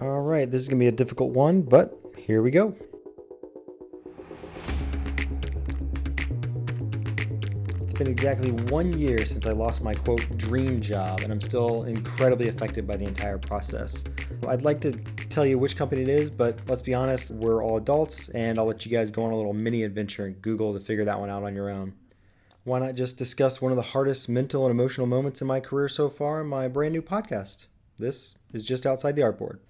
All right, this is going to be a difficult one, but here we go. It's been exactly one year since I lost my quote dream job, and I'm still incredibly affected by the entire process. I'd like to tell you which company it is, but let's be honest, we're all adults, and I'll let you guys go on a little mini adventure in Google to figure that one out on your own. Why not just discuss one of the hardest mental and emotional moments in my career so far in my brand new podcast? This is just outside the artboard.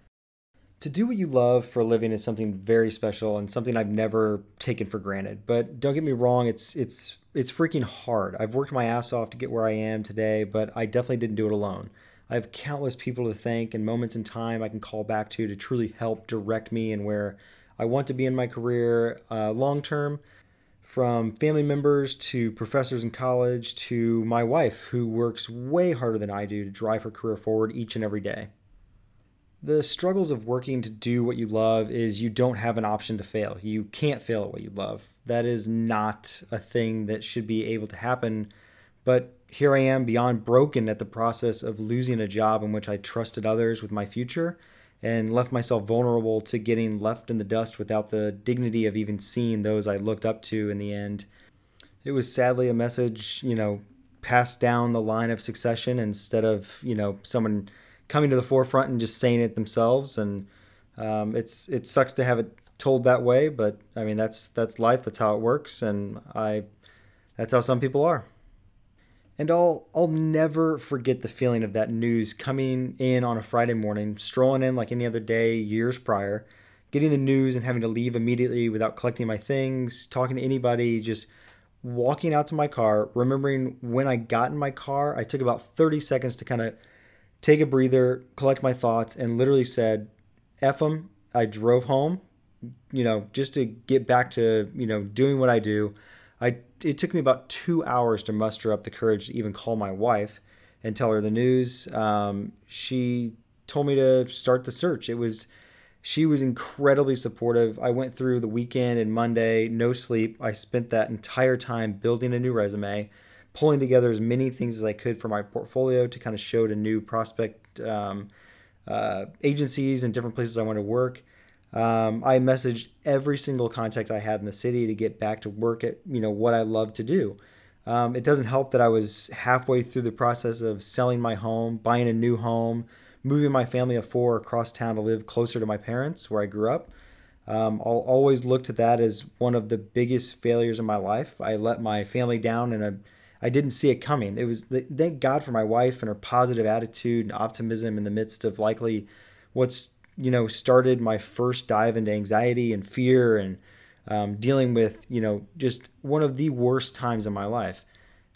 To do what you love for a living is something very special and something I've never taken for granted. But don't get me wrong, it's it's it's freaking hard. I've worked my ass off to get where I am today, but I definitely didn't do it alone. I have countless people to thank and moments in time I can call back to to truly help direct me and where I want to be in my career uh, long term. From family members to professors in college to my wife, who works way harder than I do to drive her career forward each and every day the struggles of working to do what you love is you don't have an option to fail. You can't fail at what you love. That is not a thing that should be able to happen. But here I am beyond broken at the process of losing a job in which I trusted others with my future and left myself vulnerable to getting left in the dust without the dignity of even seeing those I looked up to in the end. It was sadly a message, you know, passed down the line of succession instead of, you know, someone coming to the forefront and just saying it themselves. And um, it's it sucks to have it told that way, but I mean that's that's life. That's how it works, and I that's how some people are. And I'll I'll never forget the feeling of that news coming in on a Friday morning, strolling in like any other day years prior, getting the news and having to leave immediately without collecting my things, talking to anybody, just walking out to my car, remembering when I got in my car, I took about 30 seconds to kind of take a breather, collect my thoughts, and literally said, F them. I drove home, you know, just to get back to, you know, doing what I do. I, it took me about two hours to muster up the courage to even call my wife and tell her the news. Um, she told me to start the search. It was, she was incredibly supportive. I went through the weekend and Monday, no sleep. I spent that entire time building a new resume pulling together as many things as I could for my portfolio to kind of show to new prospect um, uh, agencies and different places I want to work. Um, I messaged every single contact I had in the city to get back to work at you know what I love to do. Um, it doesn't help that I was halfway through the process of selling my home, buying a new home, moving my family of four across town to live closer to my parents where I grew up. Um, I'll always look to that as one of the biggest failures in my life. I let my family down in a I didn't see it coming. It was thank God for my wife and her positive attitude and optimism in the midst of likely what's you know started my first dive into anxiety and fear and um, dealing with you know just one of the worst times in my life.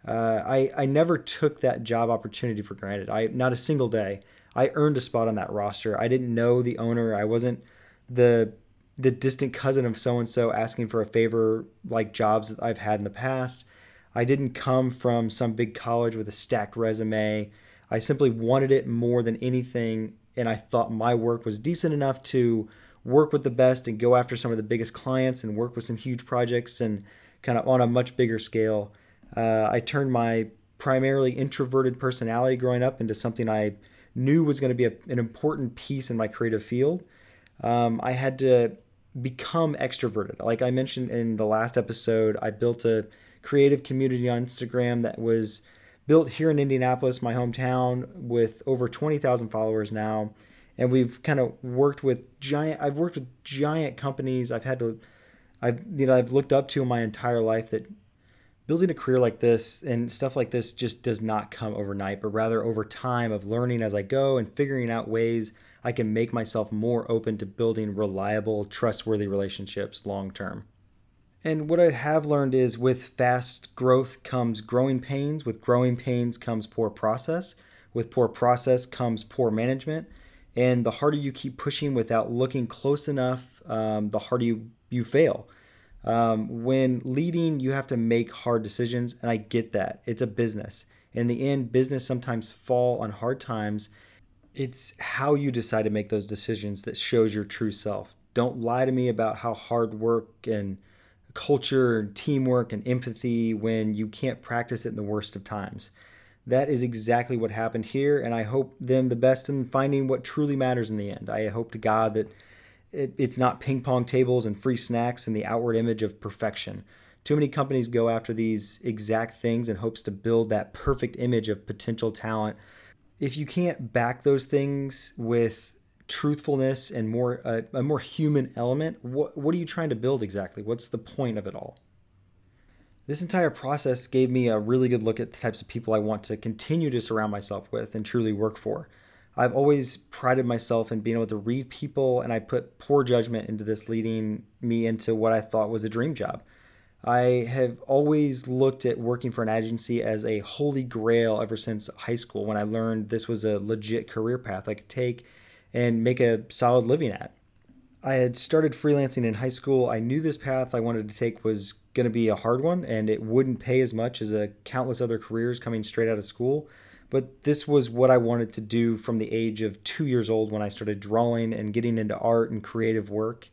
Uh, I I never took that job opportunity for granted. I not a single day. I earned a spot on that roster. I didn't know the owner. I wasn't the the distant cousin of so and so asking for a favor like jobs that I've had in the past. I didn't come from some big college with a stacked resume. I simply wanted it more than anything, and I thought my work was decent enough to work with the best and go after some of the biggest clients and work with some huge projects and kind of on a much bigger scale. Uh, I turned my primarily introverted personality growing up into something I knew was going to be a, an important piece in my creative field. Um, I had to become extroverted. Like I mentioned in the last episode, I built a creative community on Instagram that was built here in Indianapolis, my hometown, with over 20,000 followers now. And we've kind of worked with giant, I've worked with giant companies. I've had to, I've, you know, I've looked up to my entire life that building a career like this and stuff like this just does not come overnight, but rather over time of learning as I go and figuring out ways I can make myself more open to building reliable, trustworthy relationships long term. And what I have learned is with fast growth comes growing pains. With growing pains comes poor process. With poor process comes poor management. And the harder you keep pushing without looking close enough, um, the harder you, you fail. Um, when leading, you have to make hard decisions. And I get that. It's a business. In the end, business sometimes fall on hard times. It's how you decide to make those decisions that shows your true self. Don't lie to me about how hard work and culture and teamwork and empathy when you can't practice it in the worst of times. That is exactly what happened here, and I hope them the best in finding what truly matters in the end. I hope to God that it, it's not ping pong tables and free snacks and the outward image of perfection. Too many companies go after these exact things in hopes to build that perfect image of potential talent. If you can't back those things with truthfulness and more uh, a more human element, what what are you trying to build exactly? What's the point of it all? This entire process gave me a really good look at the types of people I want to continue to surround myself with and truly work for. I've always prided myself in being able to read people, and I put poor judgment into this, leading me into what I thought was a dream job. I have always looked at working for an agency as a holy grail ever since high school when I learned this was a legit career path I could take and make a solid living at. I had started freelancing in high school. I knew this path I wanted to take was going to be a hard one and it wouldn't pay as much as a countless other careers coming straight out of school. But this was what I wanted to do from the age of two years old when I started drawing and getting into art and creative work.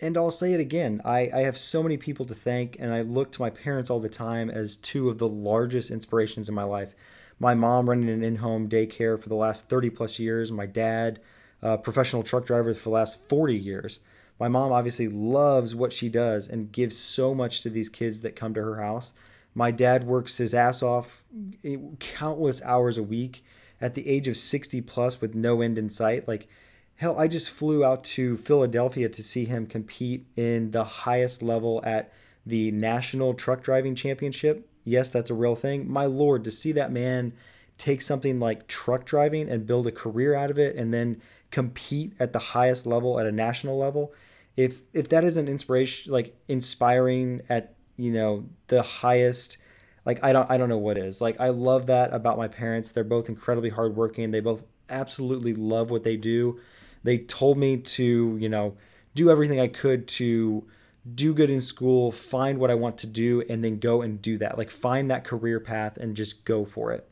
And I'll say it again I, I have so many people to thank, and I look to my parents all the time as two of the largest inspirations in my life. My mom running an in home daycare for the last 30 plus years, my dad, a professional truck driver for the last 40 years. My mom obviously loves what she does and gives so much to these kids that come to her house. My dad works his ass off eh, countless hours a week at the age of 60 plus with no end in sight. Like, hell, I just flew out to Philadelphia to see him compete in the highest level at the National Truck Driving Championship. Yes, that's a real thing. My lord, to see that man take something like truck driving and build a career out of it and then compete at the highest level at a national level if if that isn't inspiration like inspiring at you know the highest like I don't I don't know what is. Like I love that about my parents. They're both incredibly hardworking. They both absolutely love what they do. They told me to, you know, do everything I could to do good in school, find what I want to do and then go and do that. Like find that career path and just go for it.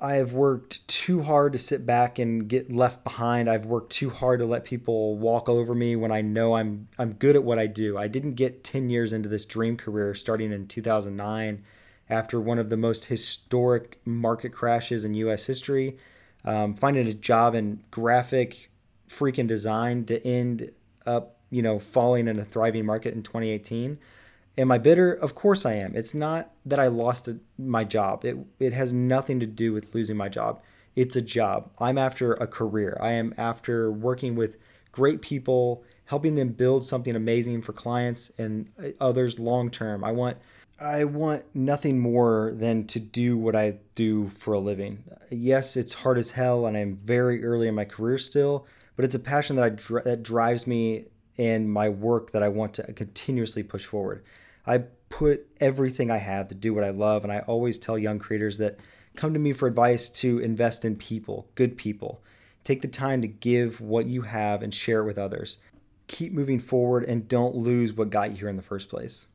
I have worked too hard to sit back and get left behind. I've worked too hard to let people walk all over me when I know I'm I'm good at what I do. I didn't get 10 years into this dream career starting in 2009 after one of the most historic market crashes in US history. Um, finding a job in graphic freaking design to end up, you know, falling in a thriving market in 2018 Am I bitter? Of course I am. It's not that I lost my job. It it has nothing to do with losing my job. It's a job. I'm after a career. I am after working with great people, helping them build something amazing for clients and uh, others long term. I want I want nothing more than to do what I do for a living. Yes, it's hard as hell and I'm very early in my career still, but it's a passion that I that drives me in my work that I want to continuously push forward. I put everything I have to do what I love. And I always tell young creators that come to me for advice to invest in people, good people. Take the time to give what you have and share it with others. Keep moving forward and don't lose what got you here in the first place.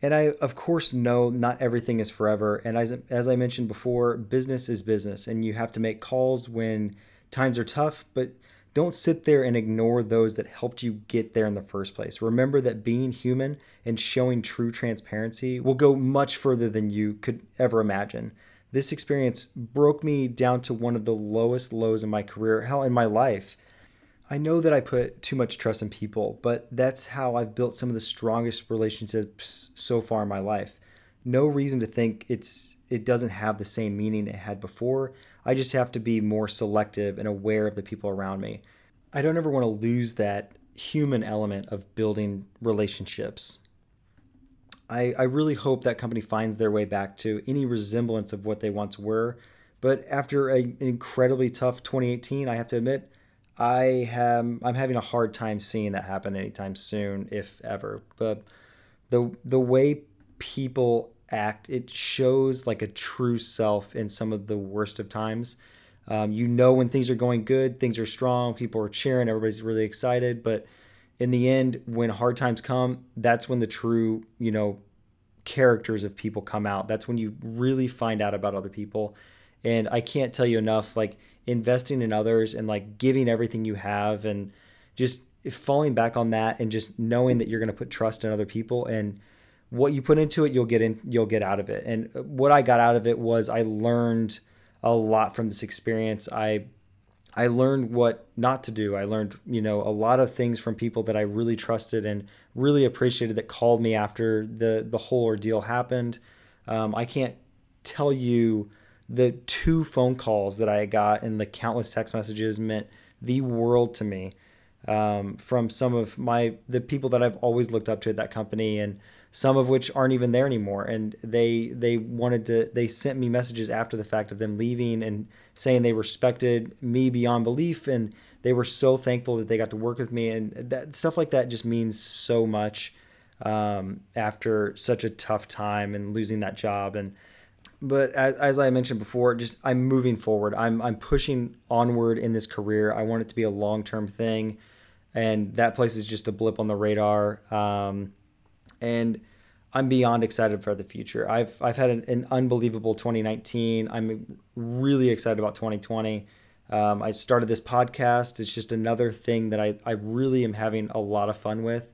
And I, of course, know not everything is forever. And as, as I mentioned before, business is business, and you have to make calls when times are tough, but don't sit there and ignore those that helped you get there in the first place. Remember that being human and showing true transparency will go much further than you could ever imagine. This experience broke me down to one of the lowest lows in my career, hell, in my life. I know that I put too much trust in people, but that's how I've built some of the strongest relationships so far in my life. No reason to think it's it doesn't have the same meaning it had before. I just have to be more selective and aware of the people around me. I don't ever want to lose that human element of building relationships. I, I really hope that company finds their way back to any resemblance of what they once were. But after a, an incredibly tough 2018, I have to admit, I have I'm having a hard time seeing that happen anytime soon, if ever. But the the way people act. It shows like a true self in some of the worst of times. Um, you know when things are going good, things are strong, people are cheering, everybody's really excited. But in the end, when hard times come, that's when the true, you know, characters of people come out. That's when you really find out about other people. And I can't tell you enough, like investing in others and like giving everything you have and just falling back on that and just knowing that you're going to put trust in other people and what you put into it, you'll get in, you'll get out of it. And what I got out of it was I learned a lot from this experience. I I learned what not to do. I learned, you know, a lot of things from people that I really trusted and really appreciated that called me after the the whole ordeal happened. Um, I can't tell you the two phone calls that I got and the countless text messages meant the world to me um, from some of my the people that I've always looked up to at that company and some of which aren't even there anymore and they they wanted to they sent me messages after the fact of them leaving and saying they respected me beyond belief and they were so thankful that they got to work with me and that stuff like that just means so much um, after such a tough time and losing that job and but as, as I mentioned before, just I'm moving forward. I'm I'm pushing onward in this career. I want it to be a long term thing, and that place is just a blip on the radar. Um, and I'm beyond excited for the future. I've I've had an, an unbelievable 2019. I'm really excited about 2020. Um, I started this podcast. It's just another thing that I, I really am having a lot of fun with,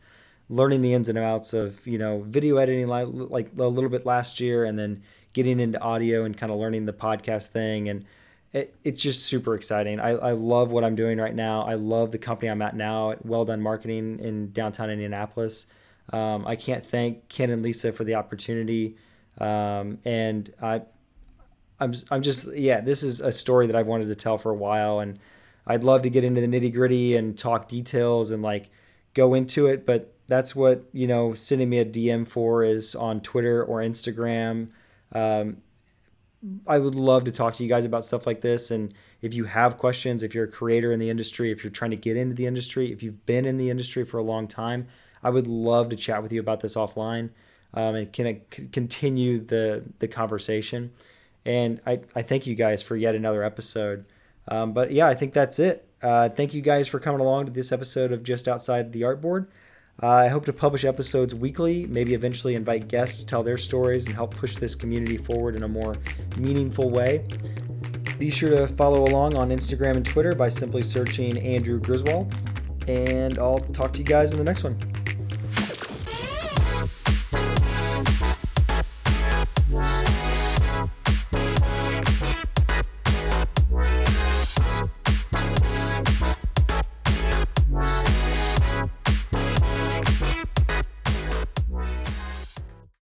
learning the ins and outs of you know video editing like, like a little bit last year, and then getting into audio and kind of learning the podcast thing. And it, it's just super exciting. I, I love what I'm doing right now. I love the company I'm at now at Well Done Marketing in downtown Indianapolis. Um, I can't thank Ken and Lisa for the opportunity. Um, and I, I'm, I'm just, yeah, this is a story that I've wanted to tell for a while. And I'd love to get into the nitty gritty and talk details and like go into it. But that's what, you know, sending me a DM for is on Twitter or Instagram. Um, I would love to talk to you guys about stuff like this. And if you have questions, if you're a creator in the industry, if you're trying to get into the industry, if you've been in the industry for a long time, I would love to chat with you about this offline um, and can continue the the conversation. And I, I thank you guys for yet another episode. Um, but yeah, I think that's it. Uh, thank you guys for coming along to this episode of Just Outside the Artboard. Uh, I hope to publish episodes weekly, maybe eventually invite guests to tell their stories and help push this community forward in a more meaningful way. Be sure to follow along on Instagram and Twitter by simply searching Andrew Griswold. And I'll talk to you guys in the next one.